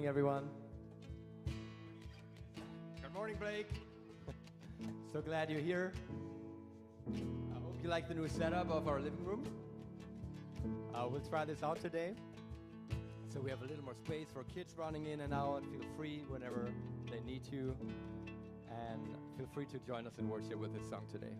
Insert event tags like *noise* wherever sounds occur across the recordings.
Morning, everyone. Good morning, Blake. so glad you're here. I hope you like the new setup of our living room. Uh, we'll try this out today. So we have a little more space for kids running in and out. Feel free whenever they need to. And feel free to join us in worship with this song today.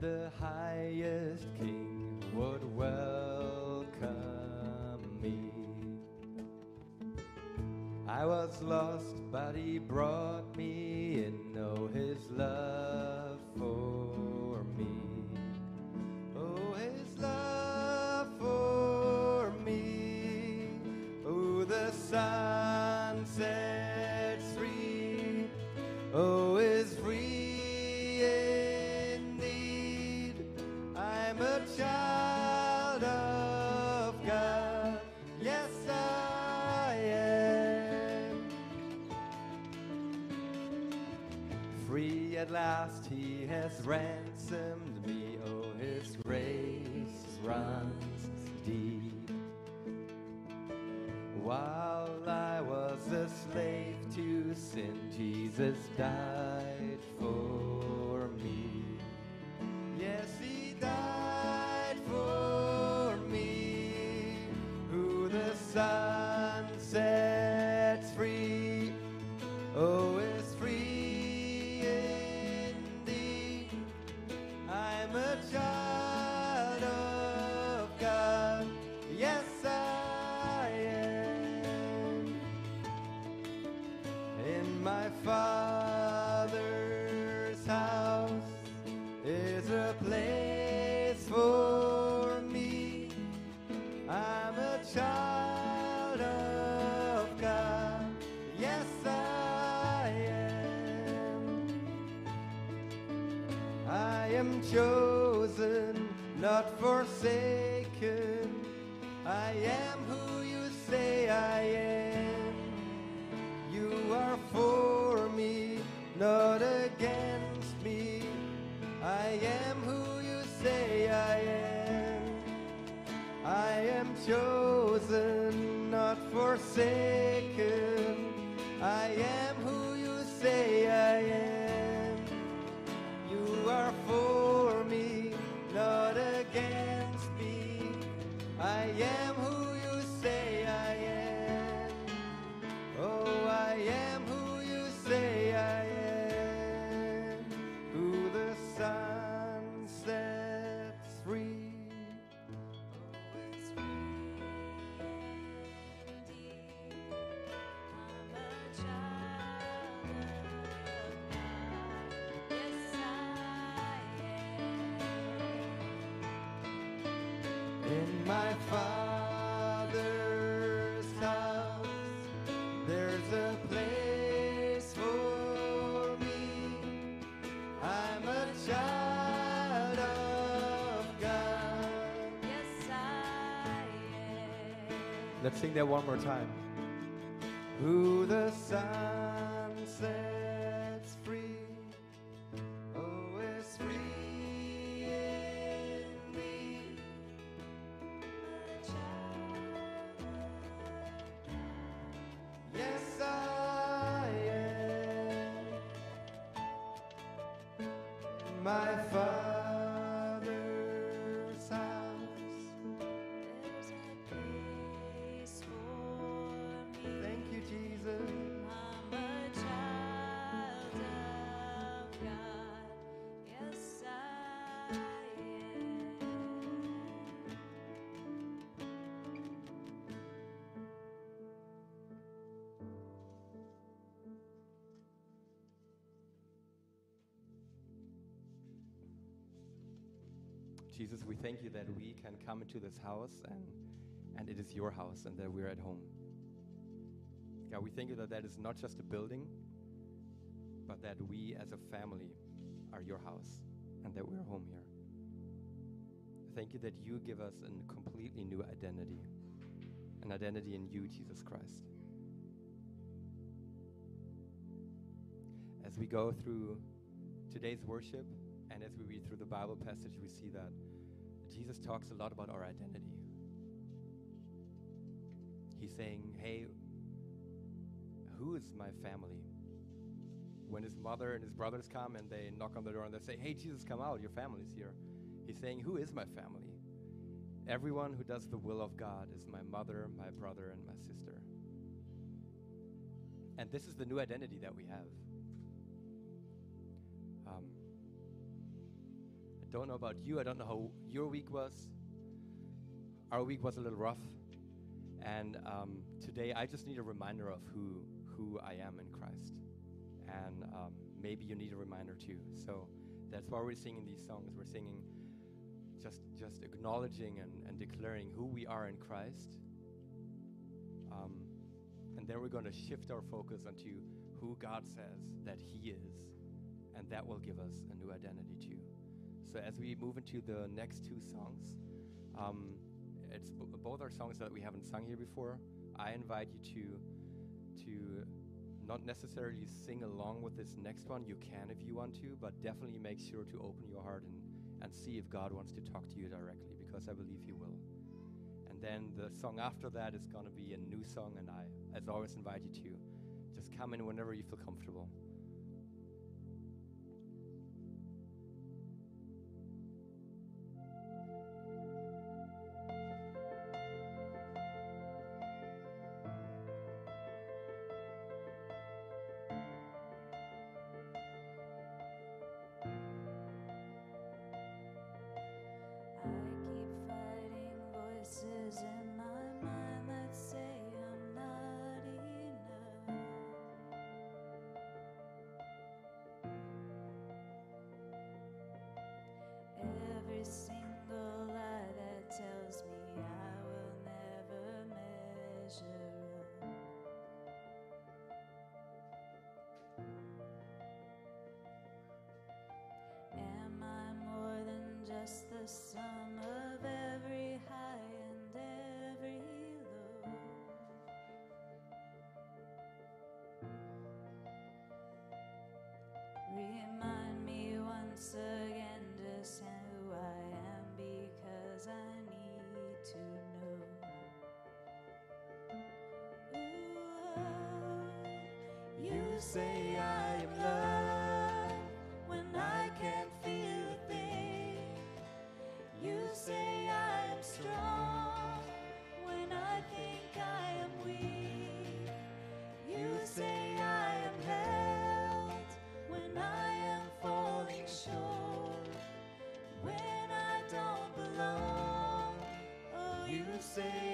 The highest king would welcome me? I was lost, but he brought While I was a slave to sin, Jesus died for Let's sing that one more time. Who the Son sets thank you that we can come into this house and, and it is your house and that we're at home. God, we thank you that that is not just a building, but that we as a family are your house and that we're home here. Thank you that you give us a completely new identity, an identity in you, Jesus Christ. As we go through today's worship and as we read through the Bible passage, we see that Jesus talks a lot about our identity. He's saying, Hey, who is my family? When his mother and his brothers come and they knock on the door and they say, Hey, Jesus, come out, your family's here. He's saying, Who is my family? Everyone who does the will of God is my mother, my brother, and my sister. And this is the new identity that we have. Don't know about you, I don't know how your week was. Our week was a little rough. And um, today I just need a reminder of who, who I am in Christ. And um, maybe you need a reminder too. So that's why we're singing these songs. We're singing just, just acknowledging and, and declaring who we are in Christ. Um, and then we're going to shift our focus onto who God says that He is. And that will give us a new identity too. So as we move into the next two songs, um, it's both are songs that we haven't sung here before. I invite you to to not necessarily sing along with this next one. You can if you want to, but definitely make sure to open your heart and, and see if God wants to talk to you directly, because I believe He will. And then the song after that is going to be a new song, and I, as always, invite you to just come in whenever you feel comfortable. The sum of every high and every low? Remind me once again just who I am because I need to know. Ooh, you say I say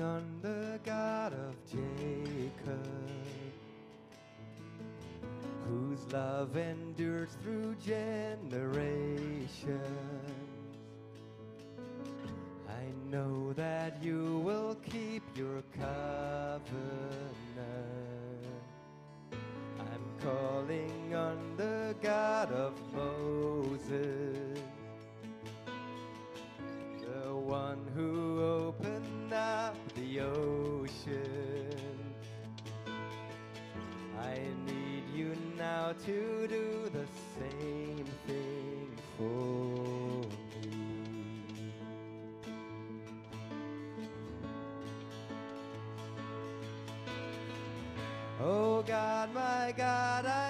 on the God of Jacob, whose love endures through generations. I know that you will keep your covenant. I'm calling on the God of Moses, the one who how to do the same thing for me. Oh God, my God, I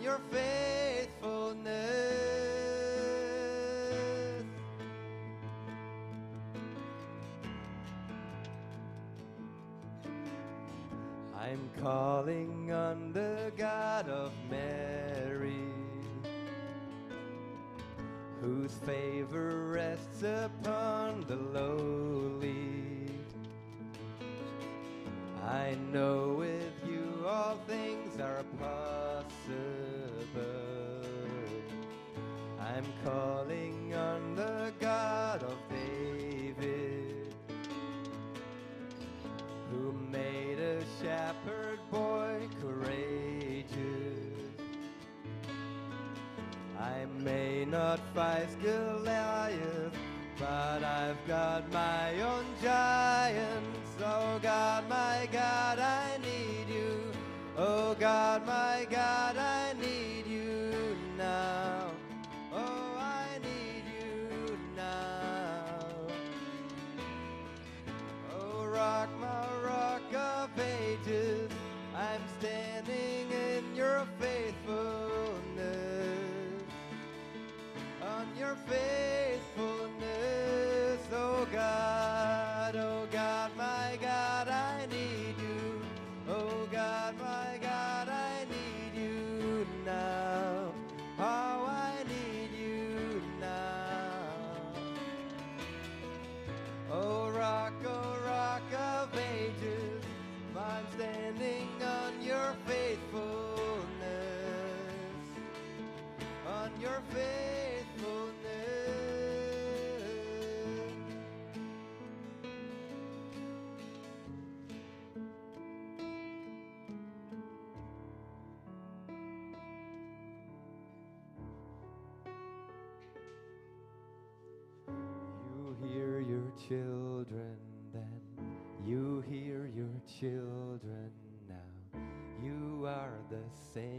your faithfulness. I'm calling on the God of Mary, whose favor rests upon the lowly. I know with you all things are possible. I'm calling on the God of David, who made a shepherd boy courageous. I may not fight Goliath, but I've got my own giants. Oh God, my God, I need you. Oh God, my God, I rock, my rock of ages. say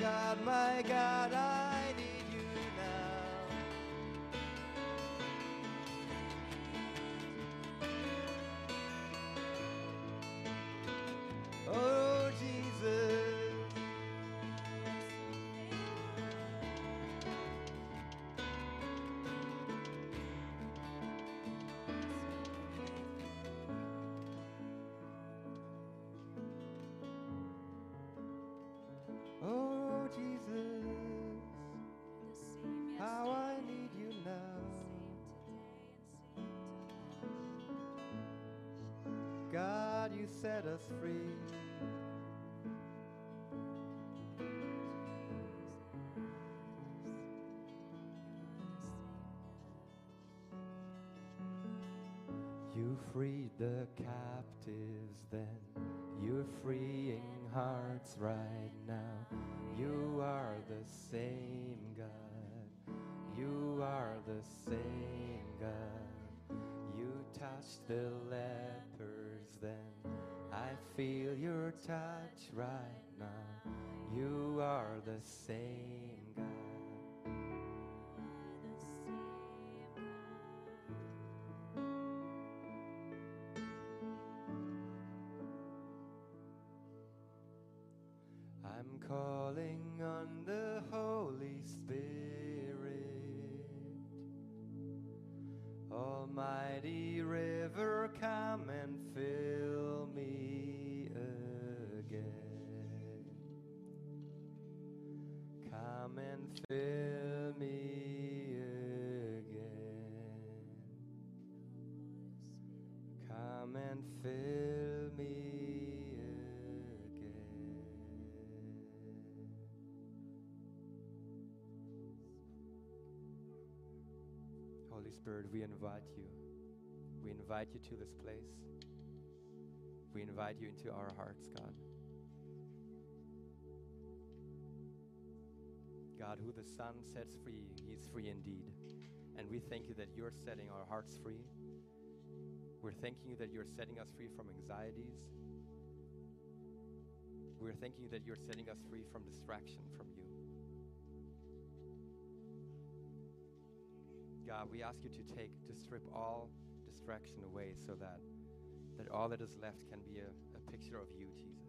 God, my God, God, you set us free. You freed the captives then. You're freeing hearts right now. You are the same God. You are the same God. You touched the lepers then. I feel your touch right now. You are the same God. I'm calling on the Holy Spirit. Almighty river, come and fill me invite you to this place. We invite you into our hearts, God. God, who the Son sets free, he is free indeed. And we thank you that you're setting our hearts free. We're thanking you that you're setting us free from anxieties. We're thanking you that you're setting us free from distraction from you. God, we ask you to take, to strip all distraction away so that, that all that is left can be a, a picture of you, Jesus.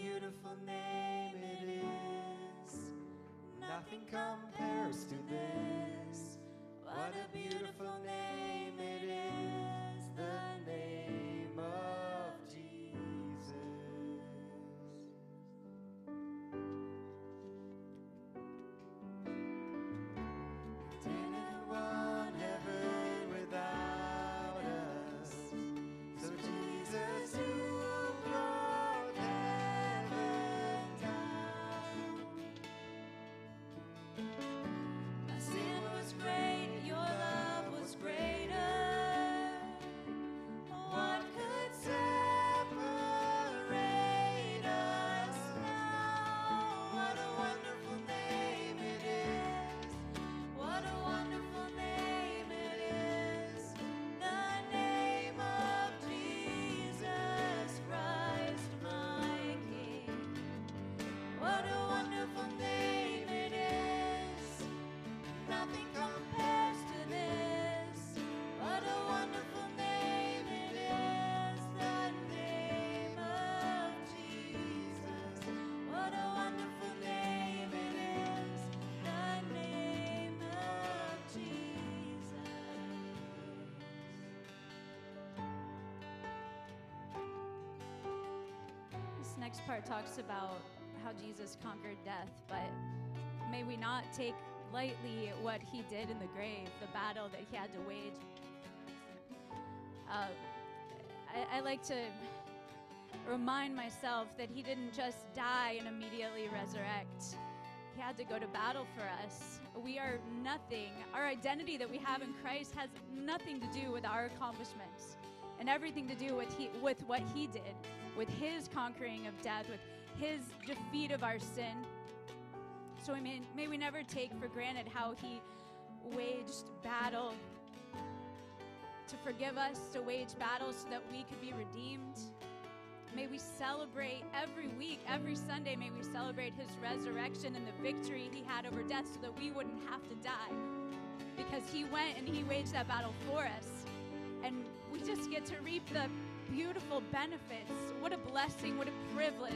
Beautiful name it is. Nothing compares to this. What a beautiful name next part talks about how Jesus conquered death, but may we not take lightly what he did in the grave, the battle that he had to wage. Uh, I, I like to remind myself that he didn't just die and immediately resurrect. He had to go to battle for us. We are nothing. Our identity that we have in Christ has nothing to do with our accomplishments and everything to do with, he, with what he did, with his conquering of death, with his defeat of our sin. So I mean, may we never take for granted how he waged battle to forgive us, to wage battle so that we could be redeemed. May we celebrate every week, every Sunday, may we celebrate his resurrection and the victory he had over death so that we wouldn't have to die. Because he went and he waged that battle for us. And we just get to reap the beautiful benefits. What a blessing, what a privilege.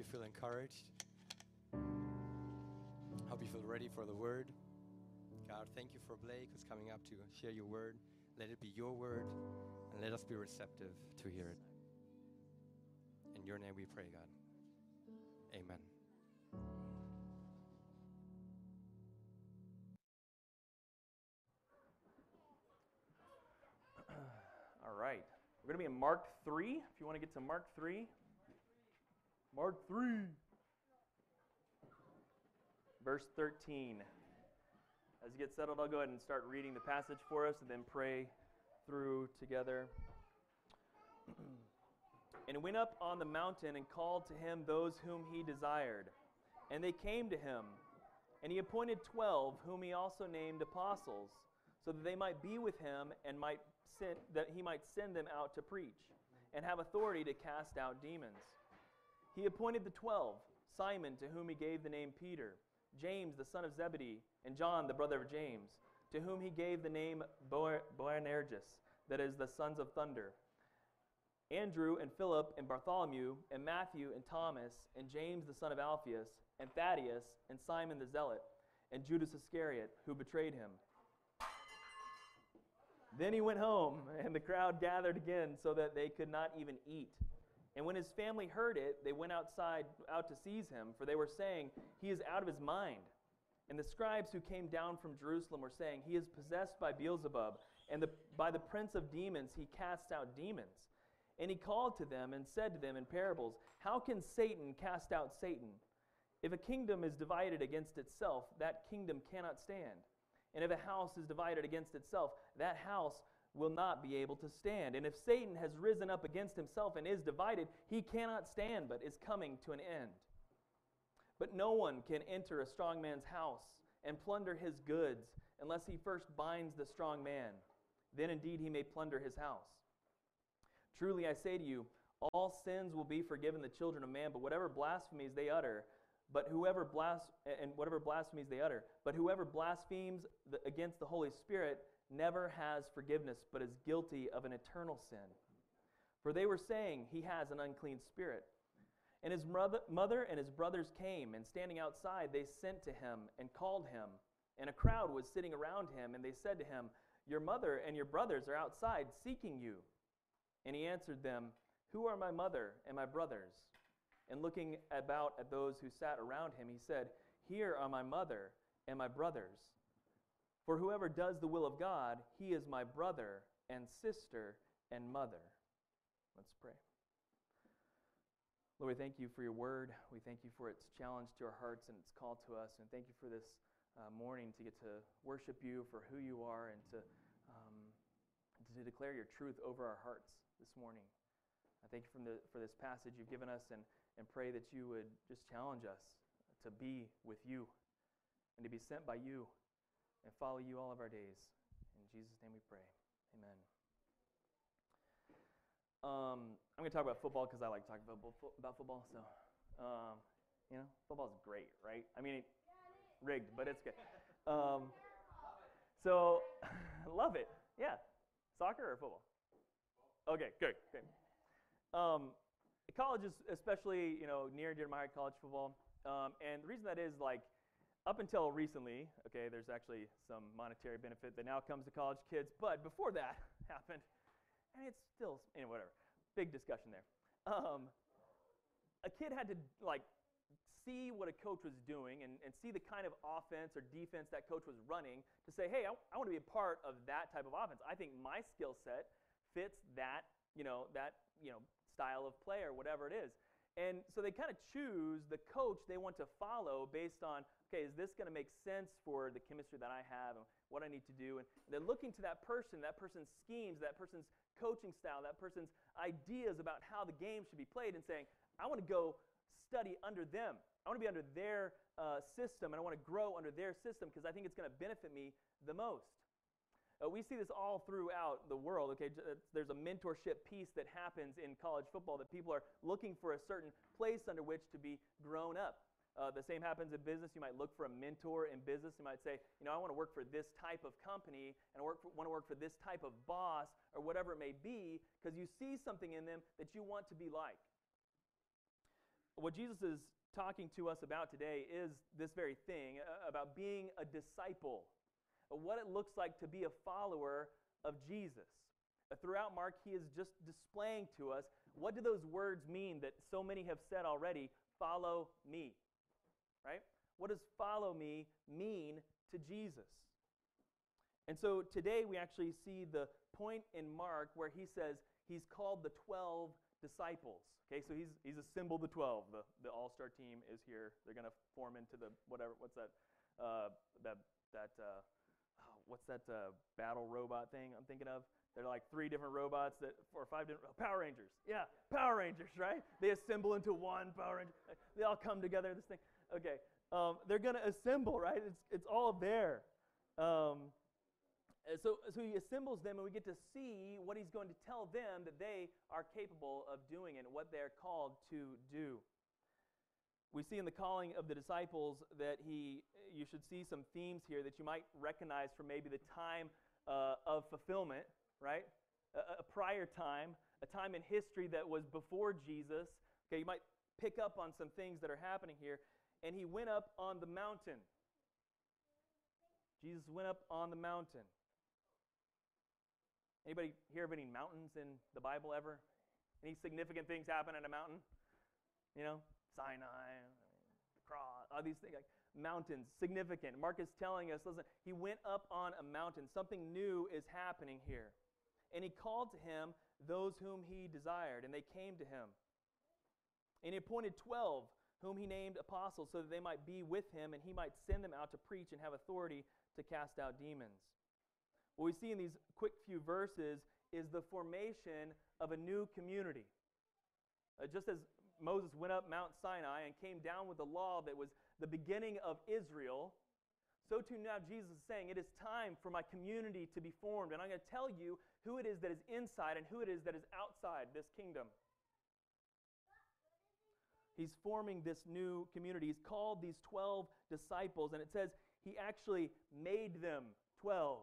You feel encouraged. Hope you feel ready for the word. God, thank you for Blake who's coming up to share your word. Let it be your word and let us be receptive to hear it. In your name we pray, God. Amen. *clears throat* All right. We're going to be in Mark 3. If you want to get to Mark 3. Mark 3. Verse 13. As you get settled, I'll go ahead and start reading the passage for us and then pray through together. *clears throat* and went up on the mountain and called to him those whom he desired. And they came to him. And he appointed twelve, whom he also named apostles, so that they might be with him and might send, that he might send them out to preach, and have authority to cast out demons. He appointed the twelve Simon, to whom he gave the name Peter, James, the son of Zebedee, and John, the brother of James, to whom he gave the name Boanerges, that is, the sons of thunder. Andrew and Philip and Bartholomew and Matthew and Thomas and James the son of Alphaeus and Thaddeus and Simon the zealot and Judas Iscariot who betrayed him. Then he went home, and the crowd gathered again so that they could not even eat. And when his family heard it, they went outside out to seize him, for they were saying, He is out of his mind. And the scribes who came down from Jerusalem were saying, He is possessed by Beelzebub, and the, by the prince of demons he casts out demons. And he called to them and said to them in parables, How can Satan cast out Satan? If a kingdom is divided against itself, that kingdom cannot stand. And if a house is divided against itself, that house will not be able to stand. And if Satan has risen up against himself and is divided, he cannot stand, but is coming to an end. But no one can enter a strong man's house and plunder his goods unless he first binds the strong man. Then indeed he may plunder his house. Truly I say to you, all sins will be forgiven the children of man, but whatever blasphemies they utter, but whoever blas- and whatever blasphemies they utter, but whoever blasphemes the, against the Holy Spirit never has forgiveness, but is guilty of an eternal sin. For they were saying, He has an unclean spirit. And his mother, and his brothers came, and standing outside, they sent to him and called him. And a crowd was sitting around him, and they said to him, Your mother and your brothers are outside seeking you. And he answered them, Who are my mother and my brothers? And looking about at those who sat around him, he said, Here are my mother and my brothers. For whoever does the will of God, he is my brother and sister and mother. Let's pray. Lord, we thank you for your word. We thank you for its challenge to our hearts and its call to us. And thank you for this uh, morning to get to worship you for who you are and to, um, to declare your truth over our hearts this morning. I thank you the, for this passage you've given us and, and pray that you would just challenge us to be with you and to be sent by you and follow you all of our days. In Jesus' name we pray. Amen. Um, I'm going to talk about football because I like talking about, about football. So, um, you know, football's great, right? I mean, rigged, but it's good. Um, so, *laughs* love it. Yeah. Soccer or football? Okay, good, good. Um, college is especially, you know, near and dear to my heart, college football. Um, and the reason that is, like, up until recently, okay, there's actually some monetary benefit that now comes to college kids, but before that *laughs* happened, and it's still, you know, whatever, big discussion there. Um, a kid had to, like, see what a coach was doing and, and see the kind of offense or defense that coach was running to say, hey, I, I want to be a part of that type of offense. I think my skill set fits that, you know, that, you know, style of play or whatever it is. And so they kind of choose the coach they want to follow based on, okay, is this going to make sense for the chemistry that I have and what I need to do? And they're looking to that person, that person's schemes, that person's coaching style, that person's ideas about how the game should be played and saying, I want to go study under them. I want to be under their uh, system and I want to grow under their system because I think it's going to benefit me the most. Uh, we see this all throughout the world. Okay, uh, there's a mentorship piece that happens in college football that people are looking for a certain place under which to be grown up. Uh, the same happens in business. You might look for a mentor in business. You might say, you know, I want to work for this type of company and I work for, want to work for this type of boss or whatever it may be because you see something in them that you want to be like. What Jesus is talking to us about today is this very thing uh, about being a disciple what it looks like to be a follower of Jesus. Uh, throughout Mark, he is just displaying to us what do those words mean that so many have said already follow me. Right? What does follow me mean to Jesus? And so today we actually see the point in Mark where he says he's called the 12 disciples. Okay, so he's, he's assembled the 12. The, the all star team is here. They're going to form into the whatever, what's that? Uh, that, that, uh, what's that uh, battle robot thing I'm thinking of? They're like three different robots that, or five different, oh, Power Rangers. Yeah, Power Rangers, right? They assemble into one Power Ranger. They all come together, this thing. Okay, um, they're going to assemble, right? It's, it's all there. Um, so, so he assembles them, and we get to see what he's going to tell them that they are capable of doing and what they're called to do. We see in the calling of the disciples that he, you should see some themes here that you might recognize from maybe the time uh, of fulfillment, right? A, a prior time, a time in history that was before Jesus. Okay, you might pick up on some things that are happening here. And he went up on the mountain. Jesus went up on the mountain. Anybody hear of any mountains in the Bible ever? Any significant things happen at a mountain? You know, Sinai, the cross, all these things like mountains, significant. Mark is telling us, listen, he went up on a mountain. Something new is happening here. And he called to him those whom he desired, and they came to him. And he appointed 12 whom he named apostles so that they might be with him and he might send them out to preach and have authority to cast out demons. What we see in these quick few verses is the formation of a new community. Uh, just as Moses went up Mount Sinai and came down with the law that was the beginning of Israel, so too now Jesus is saying, It is time for my community to be formed. And I'm going to tell you who it is that is inside and who it is that is outside this kingdom. He's forming this new community. He's called these 12 disciples, and it says he actually made them 12.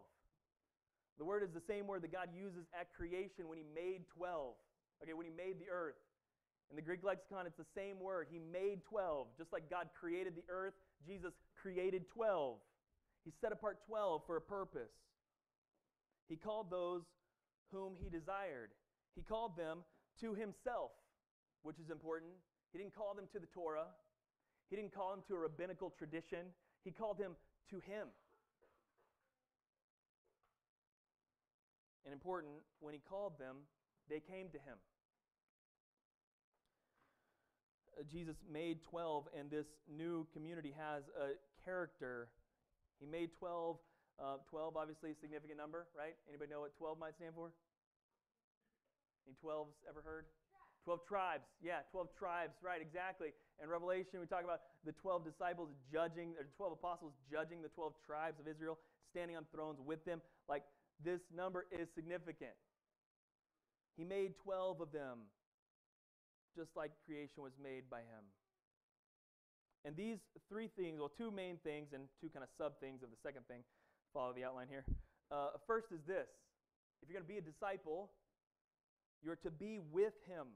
The word is the same word that God uses at creation when he made 12. Okay, when he made the earth. In the Greek lexicon, it's the same word. He made 12. Just like God created the earth, Jesus created 12. He set apart 12 for a purpose. He called those whom he desired. He called them to himself, which is important. He didn't call them to the Torah. He didn't call them to a rabbinical tradition. He called them to him. And important, when he called them, they came to him. Uh, Jesus made 12, and this new community has a character. He made 12. Uh, 12, obviously, a significant number, right? Anybody know what 12 might stand for? Any 12s ever heard? 12 tribes. Yeah, 12 tribes, right, exactly. In Revelation, we talk about the 12 disciples judging, or 12 apostles judging the 12 tribes of Israel, standing on thrones with them. Like, this number is significant. He made 12 of them, just like creation was made by him. And these three things, well, two main things and two kind of sub things of the second thing, follow the outline here. Uh, first is this if you're going to be a disciple, you're to be with him.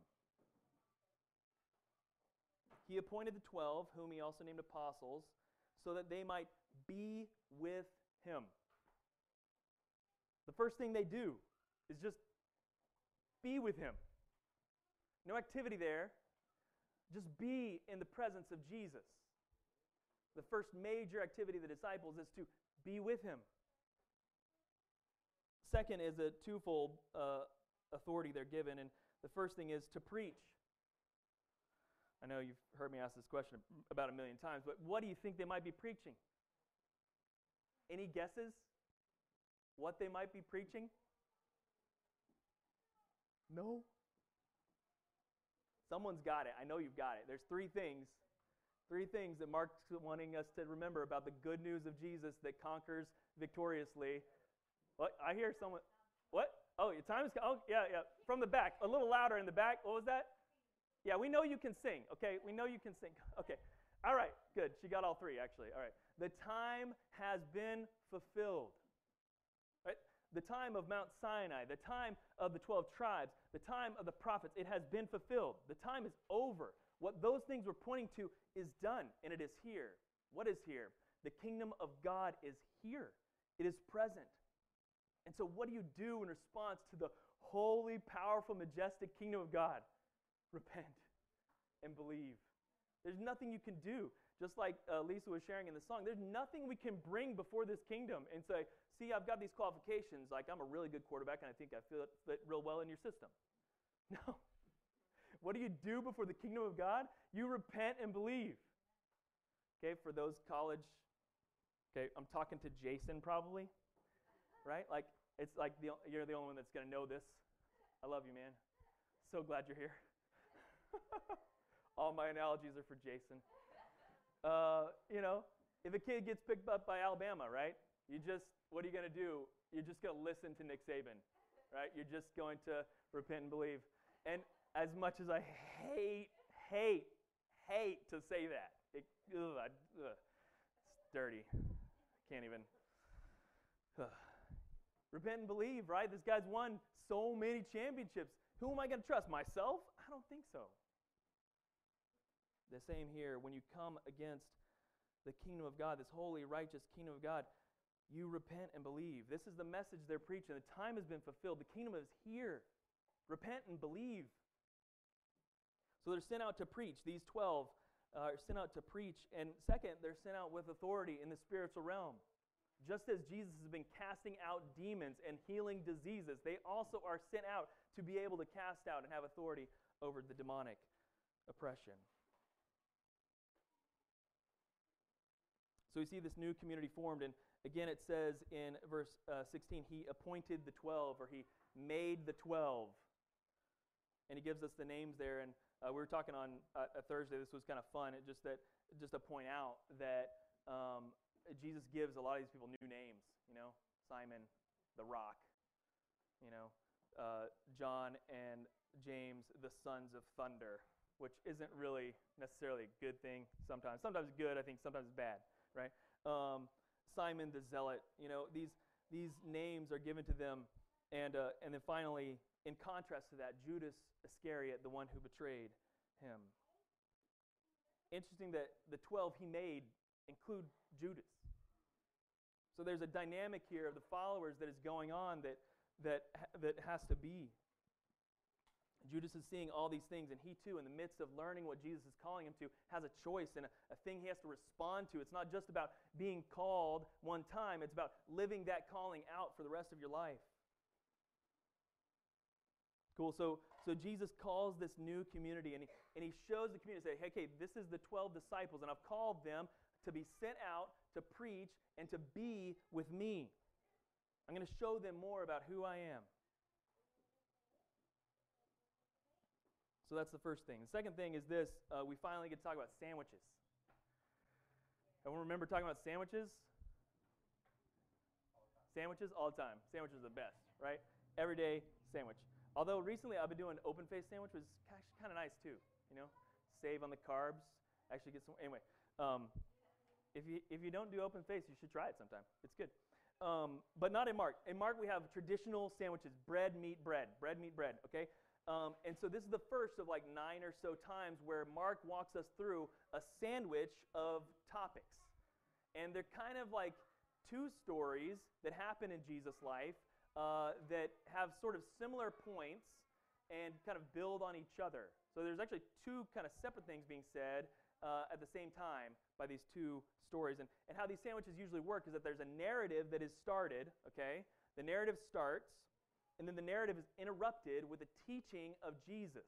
He appointed the twelve, whom he also named apostles, so that they might be with him. The first thing they do is just be with him. No activity there, just be in the presence of Jesus. The first major activity of the disciples is to be with him. Second is a twofold uh, authority they're given, and the first thing is to preach. I know you've heard me ask this question about a million times, but what do you think they might be preaching? Any guesses? What they might be preaching? No? Someone's got it. I know you've got it. There's three things. Three things that Mark's wanting us to remember about the good news of Jesus that conquers victoriously. What? I hear someone. What? Oh, your time is. Oh, yeah, yeah. From the back. A little louder in the back. What was that? Yeah, we know you can sing, okay? We know you can sing. *laughs* Okay. All right, good. She got all three, actually. All right. The time has been fulfilled. Right? The time of Mount Sinai, the time of the 12 tribes, the time of the prophets, it has been fulfilled. The time is over. What those things were pointing to is done, and it is here. What is here? The kingdom of God is here, it is present. And so, what do you do in response to the holy, powerful, majestic kingdom of God? Repent and believe. There's nothing you can do. Just like uh, Lisa was sharing in the song, there's nothing we can bring before this kingdom and say, see, I've got these qualifications. Like, I'm a really good quarterback and I think I fit, real well in your system. *laughs* No. What do you do before the kingdom of God? You repent and believe. Okay, for those college, okay, I'm talking to Jason probably, right? Like, it's like the, you're the only one that's going to know this. I love you, man. So glad you're here. *laughs* All my analogies are for Jason. Uh, you know, if a kid gets picked up by Alabama, right? You just, what are you going to do? You're just going to listen to Nick Saban, right? You're just going to repent and believe. And as much as I hate, hate, hate to say that. It, ugh, I- ugh. It's dirty. Can't even. ugh. Repent and believe, right? This guy's won so many championships. Who am I going to trust? Myself? I don't think so. The same here. When you come against the kingdom of God, this holy, righteous kingdom of God, you repent and believe. This is the message they're preaching. The time has been fulfilled. The kingdom is here. Repent and believe. So they're sent out to preach. These 12 uh, are sent out to preach. And second, they're sent out with authority in the spiritual realm. Just as Jesus has been casting out demons and healing diseases, they also are sent out to be able to cast out and have authority over the demonic oppression. So we see this new community formed, and again it says in verse uh, 16, He appointed the 12, or He made the 12. And He gives us the names there. And uh, we were talking on uh, a Thursday, this was kind of fun, it just, that, just to point out that um, Jesus gives a lot of these people new names, you know, Simon, the rock, you know, uh, John and James, the sons of thunder, which isn't really necessarily a good thing sometimes. Sometimes good, I think sometimes bad, right? Um, Simon the zealot, you know, these, these names are given to them. And, uh, and then finally, in contrast to that, Judas Iscariot, the one who betrayed him. Interesting that the 12 he made include Judas. So there's a dynamic here of the followers that is going on that, that, that has to be. Judas is seeing all these things, and he too, in the midst of learning what Jesus is calling him to, has a choice and a, a thing he has to respond to. It's not just about being called one time, it's about living that calling out for the rest of your life. Cool. So, so Jesus calls this new community, and he, and he shows the community, say, hey, okay, this is the 12 disciples, and I've called them to be sent out to preach and to be with me. I'm going to show them more about who I am. So that's the first thing. The second thing is this uh, we finally get to talk about sandwiches. Everyone remember talking about sandwiches? Sandwiches all the time. Sandwiches are the best, right? Every day sandwich. Although recently I've been doing open face sandwich, which is actually kind of nice too. You know, save on the carbs. Actually get some. Anyway, um, if you if you don't do open face, you should try it sometime. It's good. Um, but not in Mark. In Mark we have traditional sandwiches: bread, meat, bread, bread, meat, bread. Okay. Um, and so this is the first of like nine or so times where Mark walks us through a sandwich of topics. And they're kind of like two stories that happen in Jesus' life uh, that have sort of similar points and kind of build on each other. So there's actually two kind of separate things being said uh, at the same time by these two stories. And, and how these sandwiches usually work is that there's a narrative that is started, okay? The narrative starts, and then the narrative is interrupted with the teaching of Jesus.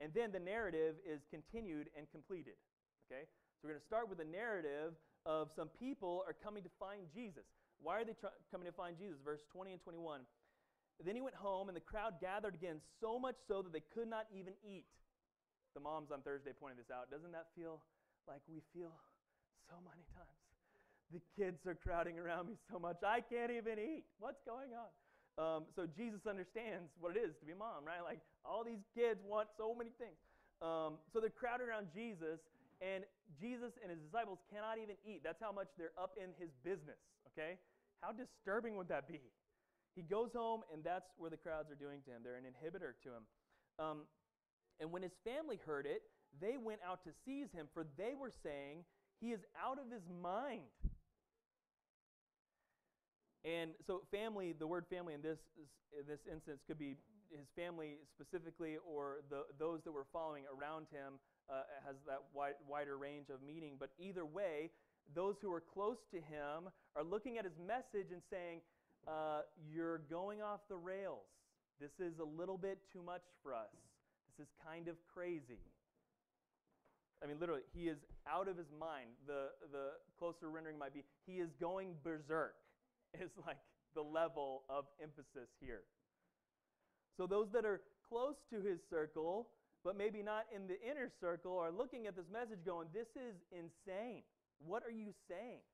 And then the narrative is continued and completed. Okay? So we're going to start with a narrative of some people are coming to find Jesus. Why are they tr- coming to find Jesus? Verse 20 and 21. Then he went home, and the crowd gathered again, so much so that they could not even eat. The moms on Thursday pointed this out. Doesn't that feel like we feel so many times? The kids are crowding around me so much, I can't even eat. What's going on? Um, so Jesus understands what it is to be a mom, right? Like all these kids want so many things. Um, so they're crowded around Jesus, and Jesus and his disciples cannot even eat. That's how much they're up in his business, okay? How disturbing would that be? He goes home, and that's where the crowds are doing to him. They're an inhibitor to him. Um, and when his family heard it, they went out to seize him, for they were saying, He is out of his mind. And so, family, the word family in this, in this instance could be his family specifically or the, those that were following around him uh, has that wide, wider range of meaning. But either way, those who are close to him are looking at his message and saying, uh, You're going off the rails. This is a little bit too much for us. This is kind of crazy. I mean, literally, he is out of his mind. The, the closer rendering might be, he is going berserk *laughs* is like the level of emphasis here. So those that are close to his circle, but maybe not in the inner circle, are looking at this message going, This is insane. What are you saying?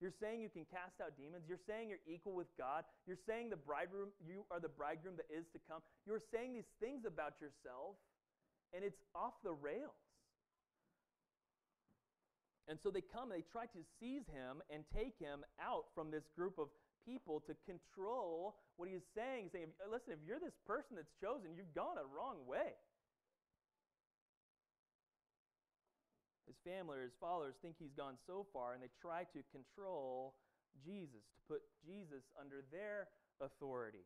You're saying you can cast out demons. You're saying you're equal with God. You're saying the bridegroom, you are the bridegroom that is to come. You're saying these things about yourself, and it's off the rails. And so they come and they try to seize him and take him out from this group of people to control what he's saying. He's saying, listen, if you're this person that's chosen, you've gone a wrong way. Family or his followers think he's gone so far and they try to control Jesus, to put Jesus under their authority.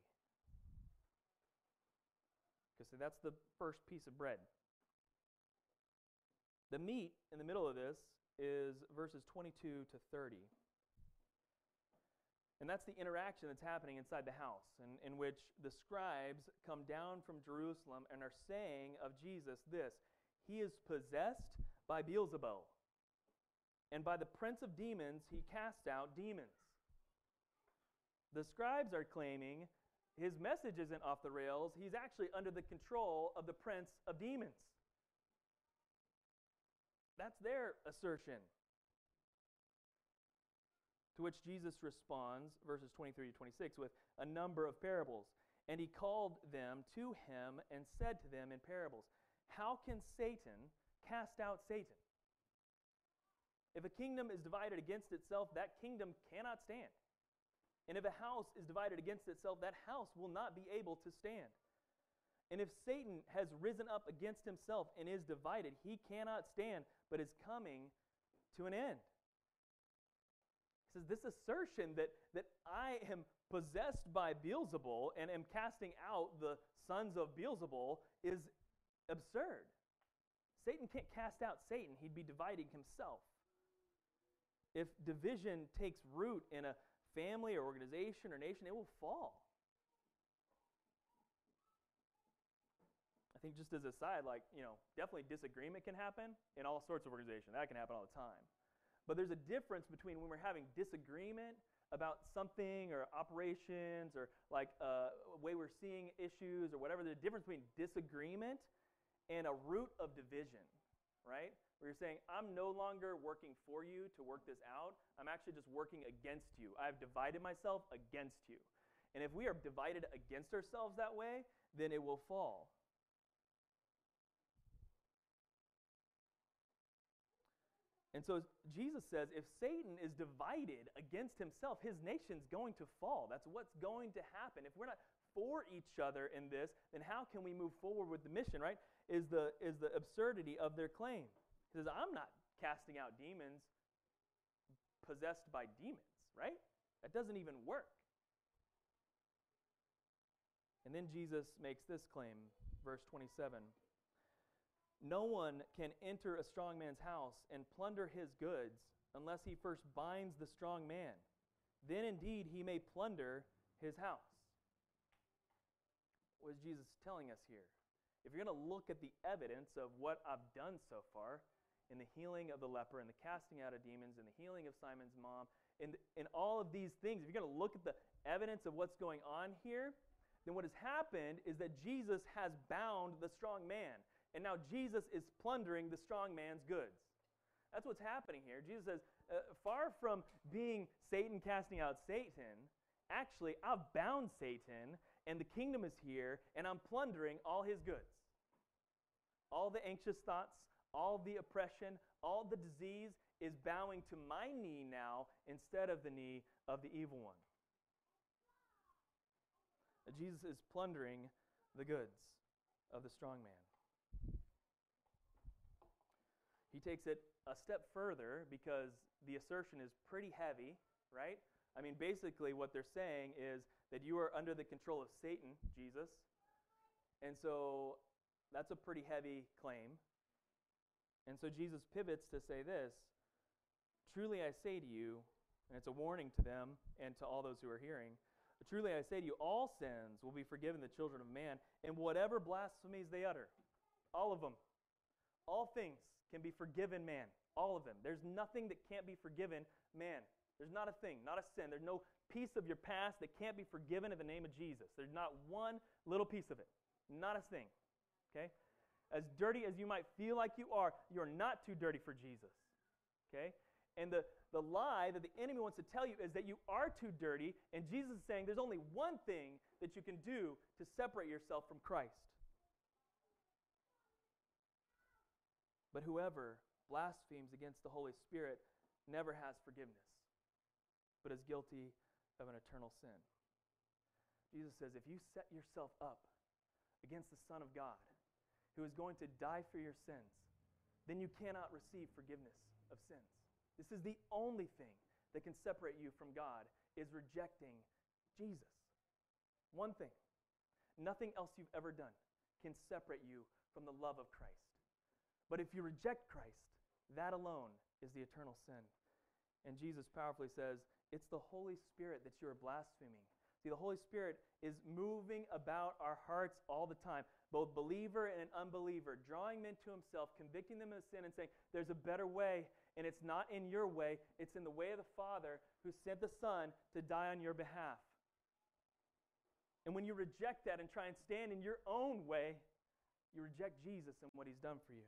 Because that's the first piece of bread. The meat in the middle of this is verses 22 to 30. And that's the interaction that's happening inside the house, in, in which the scribes come down from Jerusalem and are saying of Jesus this He is possessed by Beelzebul, and by the prince of demons he cast out demons. The scribes are claiming his message isn't off the rails, he's actually under the control of the prince of demons. That's their assertion. To which Jesus responds, verses 23 to 26, with a number of parables. And he called them to him and said to them in parables, How can Satan cast out Satan? If a kingdom is divided against itself, that kingdom cannot stand. And if a house is divided against itself, that house will not be able to stand. And if Satan has risen up against himself and is divided, he cannot stand, but is coming to an end. He says, This assertion that, that I am possessed by Beelzebul and am casting out the sons of Beelzebul is absurd. Satan can't cast out Satan, he'd be dividing himself. If division takes root in a family or organization or nation, it will fall. I think just as a side, like, you know, definitely disagreement can happen in all sorts of organizations. That can happen all the time. But there's a difference between when we're having disagreement about something or operations or like uh, way we're seeing issues or whatever. There's a difference between disagreement and a root of division, right? Where you're saying, I'm no longer working for you to work this out. I'm actually just working against you. I've divided myself against you. And if we are divided against ourselves that way, then it will fall. And so Jesus says if Satan is divided against himself, his nation's going to fall. That's what's going to happen. If we're not for each other in this, then how can we move forward with the mission, right? Is the, is the absurdity of their claim. He says, I'm not casting out demons possessed by demons, right? That doesn't even work. And then Jesus makes this claim, verse 27. No one can enter a strong man's house and plunder his goods unless he first binds the strong man. Then indeed he may plunder his house. What is Jesus telling us here? If you're going to look at the evidence of what I've done so far in the healing of the leper and the casting out of demons and the healing of Simon's mom, in, in all of these things, if you're going to look at the evidence of what's going on here, then what has happened is that Jesus has bound the strong man. And now Jesus is plundering the strong man's goods. That's what's happening here. Jesus says, uh, far from being Satan casting out Satan, actually, I've bound Satan, and the kingdom is here, and I'm plundering all his goods. All the anxious thoughts, all the oppression, all the disease is bowing to my knee now instead of the knee of the evil one. Jesus is plundering the goods of the strong man. He takes it a step further because the assertion is pretty heavy, right? I mean, basically, what they're saying is that you are under the control of Satan, Jesus. And so that's a pretty heavy claim. And so Jesus pivots to say this Truly I say to you, and it's a warning to them and to all those who are hearing. Truly I say to you, all sins will be forgiven the children of man, and whatever blasphemies they utter, all of them, all things can be forgiven man. All of them. There's nothing that can't be forgiven man. There's not a thing, not a sin. There's no piece of your past that can't be forgiven in the name of Jesus. There's not one little piece of it. Not a thing. Okay? As dirty as you might feel like you are, you're not too dirty for Jesus. Okay? And the, the lie that the enemy wants to tell you is that you are too dirty, and Jesus is saying there's only one thing that you can do to separate yourself from Christ. But whoever blasphemes against the Holy Spirit never has forgiveness, but is guilty of an eternal sin. Jesus says, if you set yourself up against the Son of God, who is going to die for your sins, then you cannot receive forgiveness of sins. This is the only thing that can separate you from God is rejecting Jesus. One thing. Nothing else you've ever done can separate you from the love of Christ. But if you reject Christ, that alone is the eternal sin. And Jesus powerfully says, it's the Holy Spirit that you are blaspheming. See, the Holy Spirit is moving about our hearts all the time, both believer and unbeliever, drawing men to himself, convicting them of sin, and saying, There's a better way, and it's not in your way, it's in the way of the Father who sent the Son to die on your behalf. And when you reject that and try and stand in your own way, you reject Jesus and what he's done for you.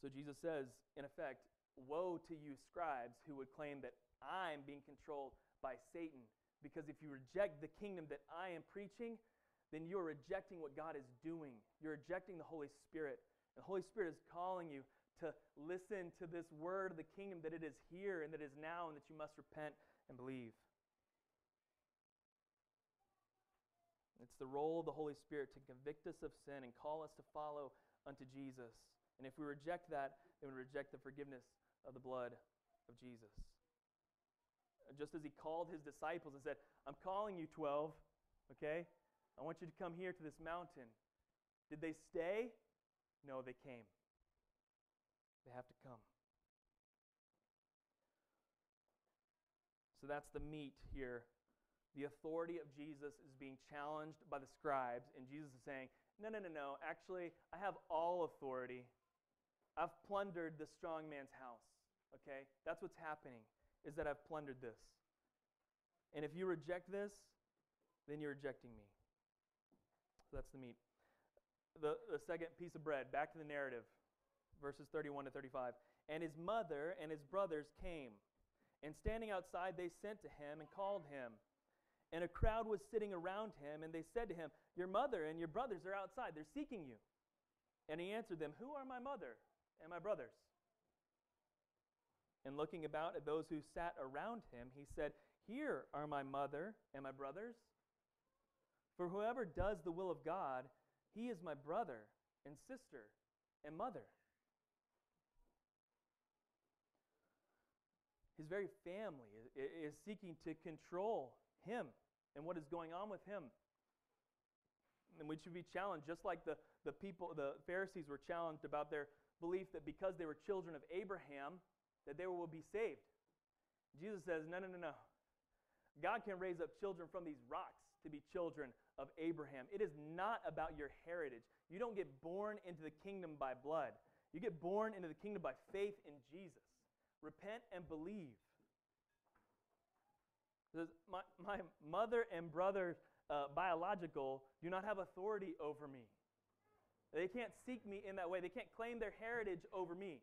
So Jesus says, in effect, Woe to you, scribes, who would claim that I'm being controlled by Satan. Because if you reject the kingdom that I am preaching, then you're rejecting what God is doing. You're rejecting the Holy Spirit. And The Holy Spirit is calling you to listen to this word of the kingdom that it is here and that is now and that you must repent and believe. It's the role of the Holy Spirit to convict us of sin and call us to follow unto Jesus. And if we reject that, then we reject the forgiveness of the blood of Jesus. Just as he called his disciples and said, I'm calling you 12, okay? I want you to come here to this mountain. Did they stay? No, they came. They have to come. So that's the meat here. The authority of Jesus is being challenged by the scribes, and Jesus is saying, No, no, no, no. Actually, I have all authority. I've plundered the strong man's house. Okay? That's what's happening, is that I've plundered this. And if you reject this, then you're rejecting me. So that's the meat. The, the second piece of bread, back to the narrative, verses 31 to 35. And his mother and his brothers came, and standing outside, they sent to him and called him. And a crowd was sitting around him, and they said to him, Your mother and your brothers are outside. They're seeking you. And he answered them, Who are my mother and my brothers? And looking about at those who sat around him, he said, Here are my mother and my brothers. For whoever does the will of God, he is my brother and sister and mother. His very family is seeking to control him and what is going on with him. And we should be challenged, just like the, the people, the Pharisees were challenged about their belief that because they were children of Abraham, that they will be saved. Jesus says, no, no, no, no. God can raise up children from these rocks to be children of Abraham. It is not about your heritage. You don't get born into the kingdom by blood. You get born into the kingdom by faith in Jesus. Repent and believe. My, my mother and brother, uh, biological, do not have authority over me. They can't seek me in that way. They can't claim their heritage over me.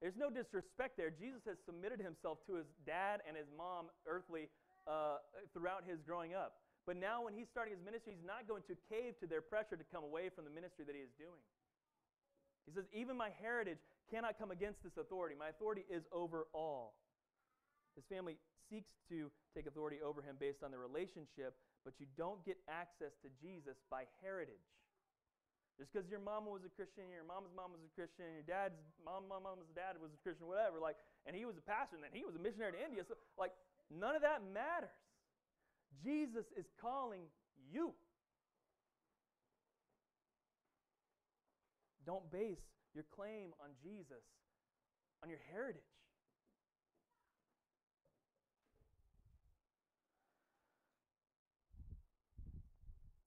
There's no disrespect there. Jesus has submitted himself to his dad and his mom, earthly, uh, throughout his growing up. But now, when he's starting his ministry, he's not going to cave to their pressure to come away from the ministry that he is doing. He says, Even my heritage cannot come against this authority. My authority is over all. His family seeks to take authority over him based on the relationship, but you don't get access to Jesus by heritage. Just because your mama was a Christian, your mama's mom was a Christian, your dad's mom, mom, mom's dad was a Christian, whatever, like, and he was a pastor, and then he was a missionary to India. So, like, none of that matters. Jesus is calling you. Don't base your claim on Jesus, on your heritage.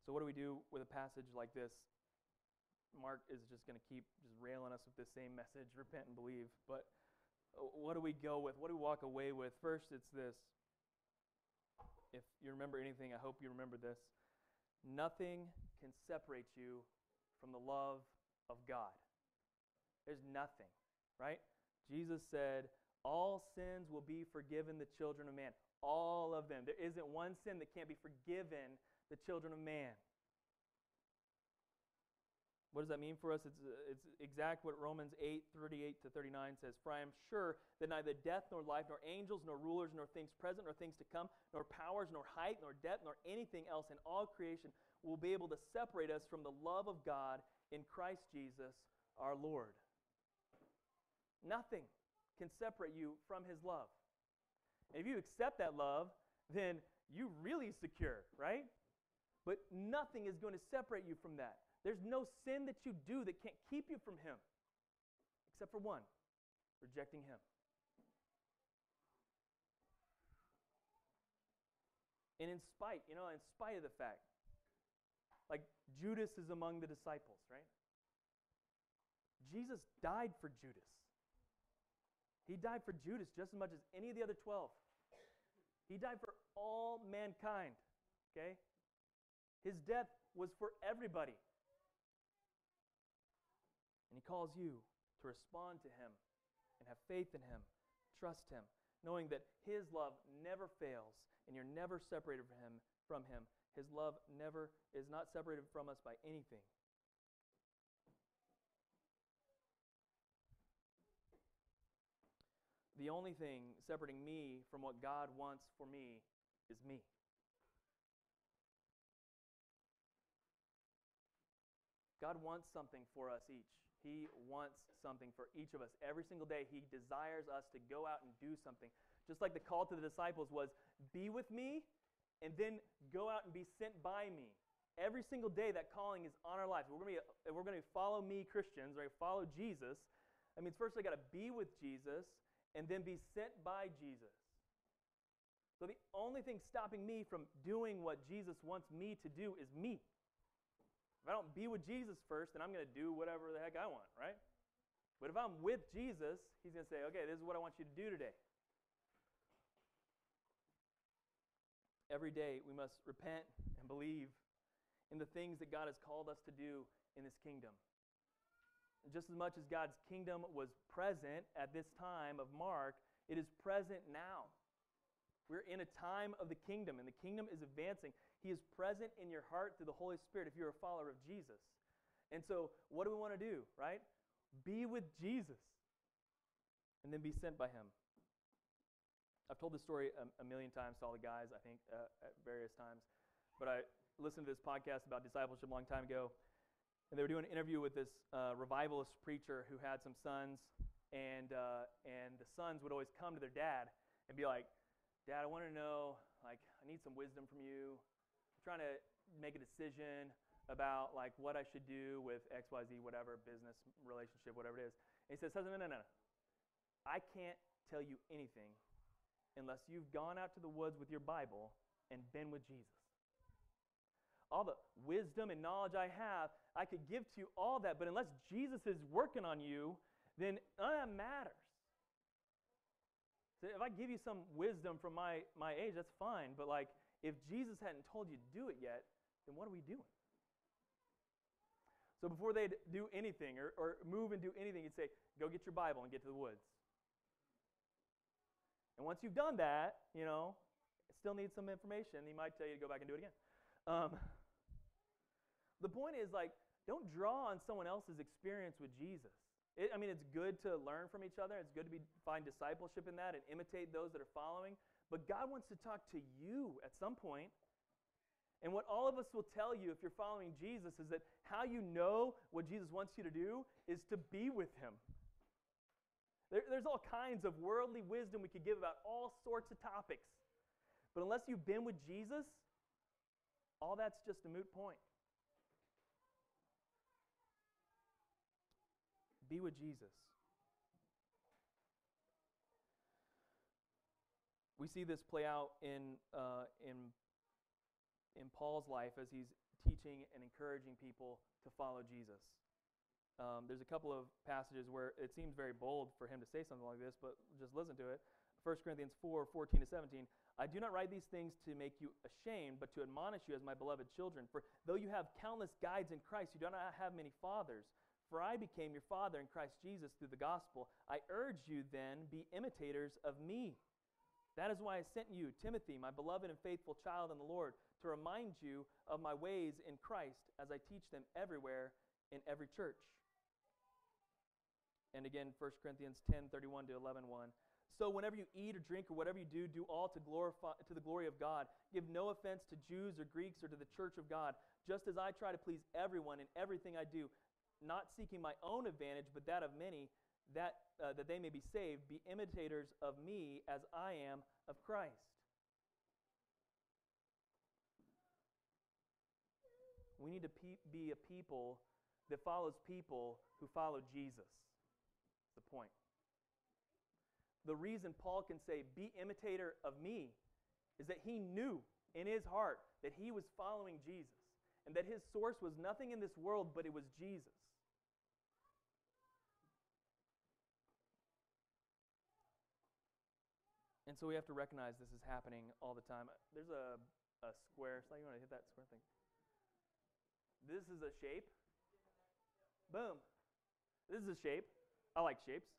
So, what do we do with a passage like this? Mark is just going to keep just railing us with this same message repent and believe. But uh, what do we go with? What do we walk away with? First, it's this. If you remember anything, I hope you remember this. Nothing can separate you from the love of God. There's nothing, right? Jesus said, All sins will be forgiven the children of man. All of them. There isn't one sin that can't be forgiven the children of man. What does that mean for us? It's, uh, it's exact what Romans 8, 38 to 39 says. For I am sure that neither death, nor life, nor angels, nor rulers, nor things present, nor things to come, nor powers, nor height, nor depth, nor anything else in all creation will be able to separate us from the love of God in Christ Jesus our Lord. Nothing can separate you from his love. And if you accept that love, then you really secure, right? But nothing is going to separate you from that. There's no sin that you do that can't keep you from Him, except for one rejecting Him. And in spite, you know, in spite of the fact, like Judas is among the disciples, right? Jesus died for Judas. He died for Judas just as much as any of the other 12. He died for all mankind, okay? His death was for everybody. And he calls you to respond to him and have faith in him, trust him, knowing that his love never fails and you're never separated from him, from him. His love never is not separated from us by anything. The only thing separating me from what God wants for me is me. God wants something for us each. He wants something for each of us. Every single day, He desires us to go out and do something. Just like the call to the disciples was be with me and then go out and be sent by me. Every single day, that calling is on our lives. We're going to, be, we're going to follow me, Christians, right? Follow Jesus. That means first I got to be with Jesus and then be sent by Jesus. So the only thing stopping me from doing what Jesus wants me to do is me. If I don't be with Jesus first, then I'm going to do whatever the heck I want, right? But if I'm with Jesus, he's going to say, okay, this is what I want you to do today. Every day, we must repent and believe in the things that God has called us to do in this kingdom. And just as much as God's kingdom was present at this time of Mark, it is present now. We're in a time of the kingdom, and the kingdom is advancing. He is present in your heart through the Holy Spirit if you're a follower of Jesus. And so, what do we want to do, right? Be with Jesus and then be sent by Him. I've told this story a, a million times to all the guys, I think, uh, at various times. But I listened to this podcast about discipleship a long time ago, and they were doing an interview with this uh, revivalist preacher who had some sons, and, uh, and the sons would always come to their dad and be like, Dad, I want to know, like, I need some wisdom from you. Trying to make a decision about like what I should do with XYZ, whatever, business, relationship, whatever it is. And he says, no, no, no. I can't tell you anything unless you've gone out to the woods with your Bible and been with Jesus. All the wisdom and knowledge I have, I could give to you all that, but unless Jesus is working on you, then none of that matters. So if I give you some wisdom from my, my age, that's fine. But like, if Jesus hadn't told you to do it yet, then what are we doing? So before they'd do anything or, or move and do anything, he'd say, go get your Bible and get to the woods. And once you've done that, you know, still need some information, he might tell you to go back and do it again. Um, *laughs* the point is, like, don't draw on someone else's experience with Jesus. It, I mean, it's good to learn from each other. It's good to be, find discipleship in that and imitate those that are following. But God wants to talk to you at some point. And what all of us will tell you if you're following Jesus is that how you know what Jesus wants you to do is to be with Him. There, there's all kinds of worldly wisdom we could give about all sorts of topics. But unless you've been with Jesus, all that's just a moot point. Be with Jesus. We see this play out in, uh, in, in Paul's life as he's teaching and encouraging people to follow Jesus. Um, there's a couple of passages where it seems very bold for him to say something like this, but just listen to it. 1 Corinthians 4 14 to 17. I do not write these things to make you ashamed, but to admonish you as my beloved children. For though you have countless guides in Christ, you do not have many fathers. For I became your father in Christ Jesus through the gospel. I urge you then, be imitators of me. That is why I sent you, Timothy, my beloved and faithful child in the Lord, to remind you of my ways in Christ as I teach them everywhere in every church. And again, 1 Corinthians 10 31 to 11 1. So whenever you eat or drink or whatever you do, do all to glorify to the glory of God. Give no offense to Jews or Greeks or to the church of God, just as I try to please everyone in everything I do, not seeking my own advantage, but that of many, that uh, that they may be saved. Be imitators of me as I am of Christ. We need to pe- be a people that follows people who follow Jesus. The point. The reason Paul can say, Be imitator of me, is that he knew in his heart that he was following Jesus and that his source was nothing in this world, but it was Jesus. And so we have to recognize this is happening all the time. There's a, a square. So you want to hit that square thing? This is a shape. Boom. This is a shape. I like shapes.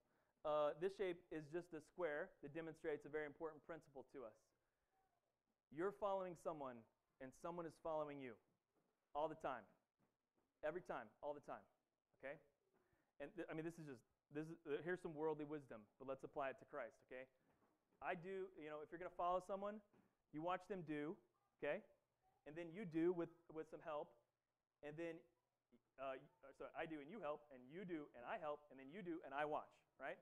Uh, this shape is just a square that demonstrates a very important principle to us. You're following someone, and someone is following you all the time. Every time, all the time. Okay? And I mean, this is just, this is, uh, here's some worldly wisdom, but let's apply it to Christ, okay? I do, you know, if you're going to follow someone, you watch them do, okay? And then you do with, with some help. And then, uh, so I do and you help, and you do and I help, and then you do and I watch, right?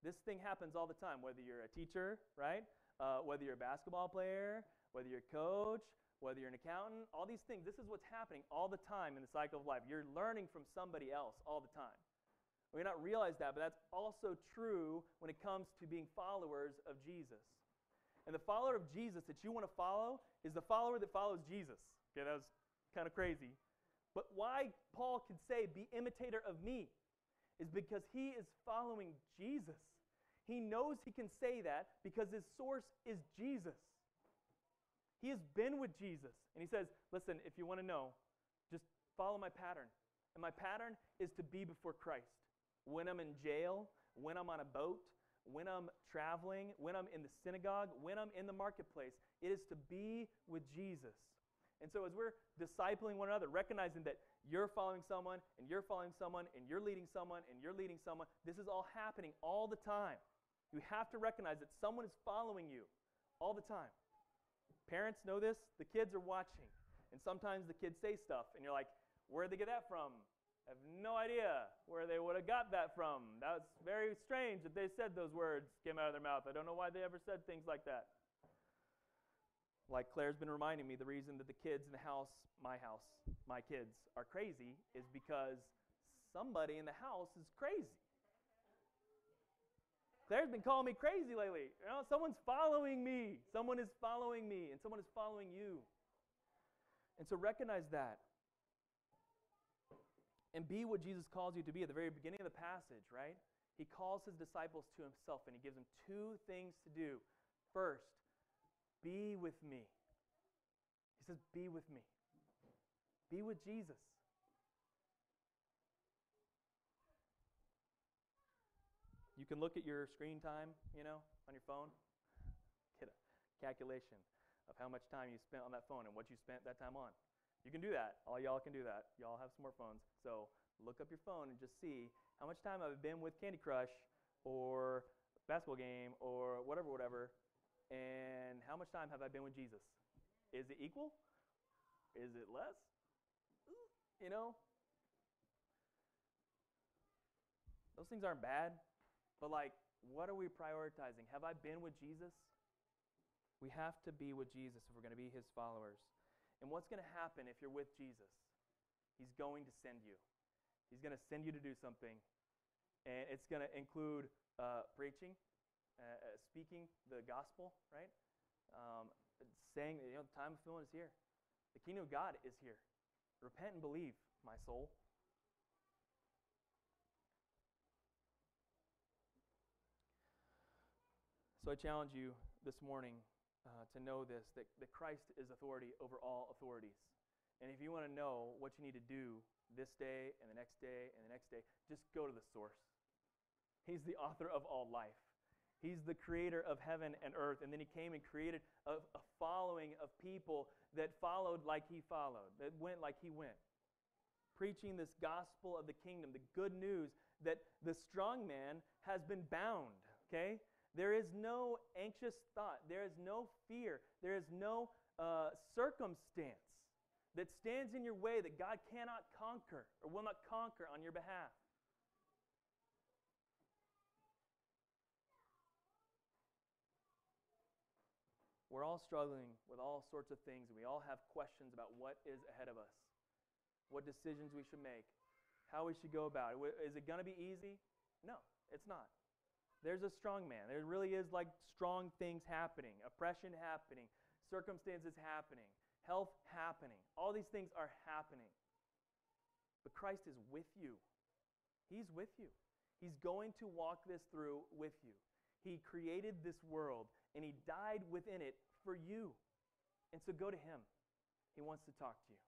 This thing happens all the time, whether you're a teacher, right? Uh, whether you're a basketball player, whether you're a coach, whether you're an accountant, all these things. This is what's happening all the time in the cycle of life. You're learning from somebody else all the time. We may not realize that, but that's also true when it comes to being followers of Jesus. And the follower of Jesus that you want to follow is the follower that follows Jesus. Okay, that was kind of crazy. But why Paul can say, be imitator of me, is because he is following Jesus. He knows he can say that because his source is Jesus. He has been with Jesus. And he says, listen, if you want to know, just follow my pattern. And my pattern is to be before Christ when I'm in jail, when I'm on a boat, when I'm traveling, when I'm in the synagogue, when I'm in the marketplace. It is to be with Jesus. And so, as we're discipling one another, recognizing that you're following someone, and you're following someone, and you're leading someone, and you're leading someone, this is all happening all the time. You have to recognize that someone is following you all the time. Parents know this, the kids are watching. And sometimes the kids say stuff, and you're like, where'd they get that from? I have no idea where they would have got that from. That's very strange that they said those words came out of their mouth. I don't know why they ever said things like that. Like Claire's been reminding me, the reason that the kids in the house, my house, my kids, are crazy is because somebody in the house is crazy. Claire's been calling me crazy lately. You know, someone's following me. Someone is following me, and someone is following you. And so recognize that and be what Jesus calls you to be at the very beginning of the passage, right? He calls his disciples to himself and he gives them two things to do. First, be with me. He says, Be with me. Be with Jesus. You can look at your screen time, you know, on your phone, get a calculation of how much time you spent on that phone and what you spent that time on. You can do that. All y'all can do that. Y'all have smartphones. So look up your phone and just see how much time I've been with Candy Crush or basketball game or whatever, whatever, and how much time have I been with Jesus? Is it equal? Is it less? You know? Those things aren't bad, but like, what are we prioritizing? Have I been with Jesus? We have to be with Jesus if we're going to be his followers. And what's going to happen if you're with Jesus? He's going to send you. He's going to send you to do something. And it's going to include uh, preaching, uh, uh, speaking the gospel, right? Um, saying, you know, the time of fulfillment is here. The kingdom of God is here. Repent and believe, my soul. So I challenge you this morning uh, to know this that, that Christ is authority over all authorities. And if you want to know what you need to do this day and the next day and the next day, just go to the source. He's the author of all life. He's the creator of heaven and earth. And then he came and created a, a following of people that followed like he followed, that went like he went. preaching this gospel of the kingdom, the good news that the strong man has been bound, okay? There is no anxious thought, there is no fear, there is no uh, circumstance that stands in your way that God cannot conquer or will not conquer on your behalf. We're all struggling with all sorts of things, and we all have questions about what is ahead of us, what decisions we should make, how we should go about it. Is it going to be easy? No, it's not. There's a strong man. There really is like strong things happening, oppression happening, circumstances happening, health happening. All these things are happening. But Christ is with you. He's with you. He's going to walk this through with you. He created this world and He died within it for you. And so go to Him. He wants to talk to you,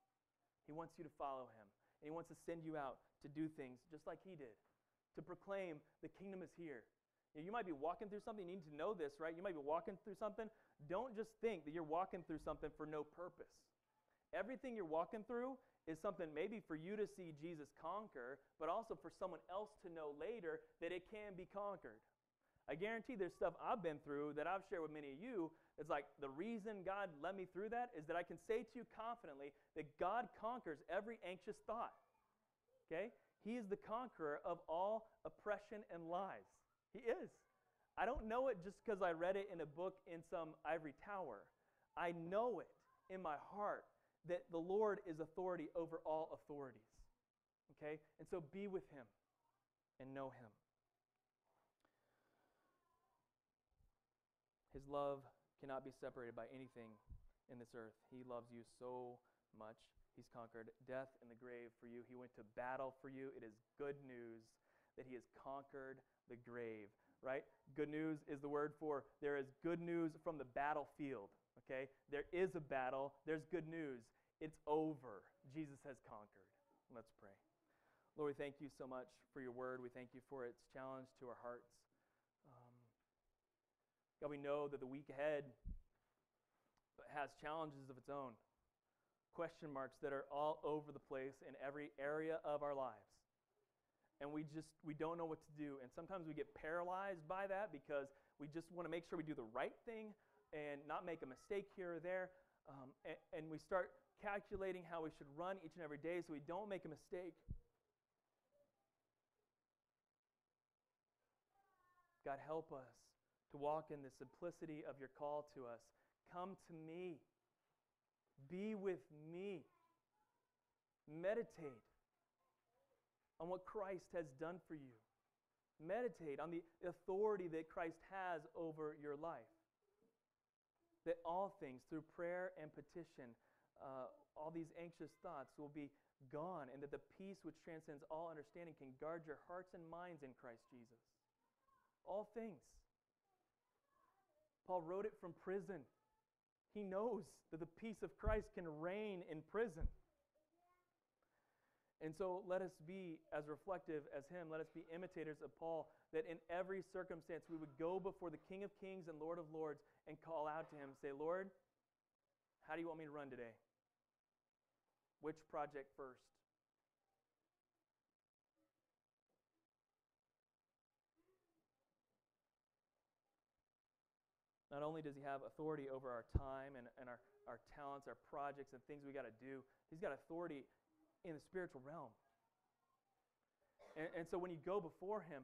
He wants you to follow Him. And He wants to send you out to do things just like He did, to proclaim the kingdom is here. You might be walking through something, you need to know this, right? You might be walking through something. Don't just think that you're walking through something for no purpose. Everything you're walking through is something maybe for you to see Jesus conquer, but also for someone else to know later that it can be conquered. I guarantee there's stuff I've been through that I've shared with many of you. It's like the reason God led me through that is that I can say to you confidently that God conquers every anxious thought. Okay? He is the conqueror of all oppression and lies. He is. I don't know it just because I read it in a book in some ivory tower. I know it in my heart that the Lord is authority over all authorities. Okay? And so be with him and know him. His love cannot be separated by anything in this earth. He loves you so much. He's conquered death and the grave for you. He went to battle for you. It is good news that he has conquered the grave, right? Good news is the word for there is good news from the battlefield, okay? There is a battle, there's good news. It's over. Jesus has conquered. Let's pray. Lord, we thank you so much for your word. We thank you for its challenge to our hearts. Um, God, we know that the week ahead has challenges of its own, question marks that are all over the place in every area of our lives. And we just we don't know what to do. And sometimes we get paralyzed by that because we just want to make sure we do the right thing and not make a mistake here or there. Um, and, and we start calculating how we should run each and every day so we don't make a mistake. God, help us to walk in the simplicity of your call to us. Come to me. Be with me. Meditate on what Christ has done for you. Meditate on the authority that Christ has over your life. That all things, through prayer and petition, uh, all these anxious thoughts will be gone, and that the peace which transcends all understanding can guard your hearts and minds in Christ Jesus. All things. Paul wrote it from prison. He knows that the peace of Christ can reign in prison. And so let us be as reflective as him. Let us be imitators of Paul, that in every circumstance we would go before the King of Kings and Lord of Lords and call out to him, say, Lord, how do you want me to run today? Which project first? Not only does he have authority over our time and, and our, our talents, our projects, and things we got to do, he's got authority in the spiritual realm. And, and so when you go before him,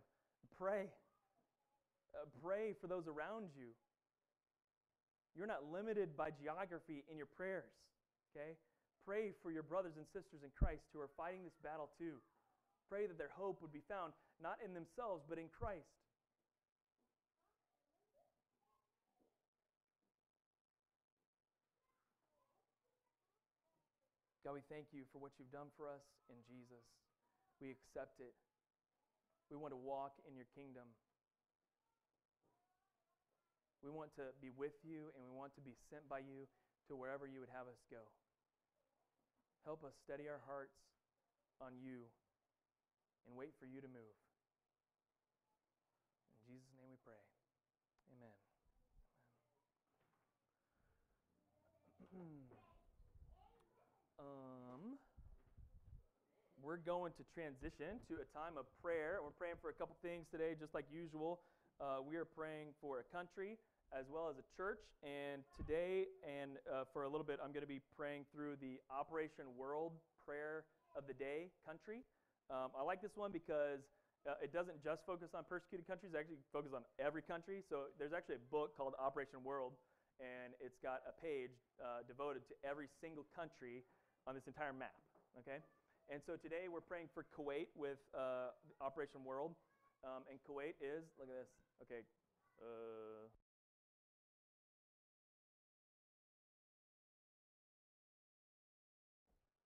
pray. Uh, pray for those around you. You're not limited by geography in your prayers, okay? Pray for your brothers and sisters in Christ who are fighting this battle too. Pray that their hope would be found not in themselves, but in Christ. God, we thank you for what you've done for us in Jesus. We accept it. We want to walk in your kingdom. We want to be with you and we want to be sent by you to wherever you would have us go. Help us steady our hearts on you and wait for you to move. In Jesus' name we pray. Amen. Amen. *clears throat* we're going to transition to a time of prayer. We're praying for a couple things today, just like usual. Uh, we are praying for a country as well as a church. And today, and uh, for a little bit, I'm going to be praying through the Operation World Prayer of the Day country. Um, I like this one because uh, it doesn't just focus on persecuted countries, it actually focuses on every country. So there's actually a book called Operation World, and it's got a page uh, devoted to every single country on this entire map. Okay? And so today we're praying for Kuwait with uh, Operation World. Um, and Kuwait is, look at this. Okay. Uh,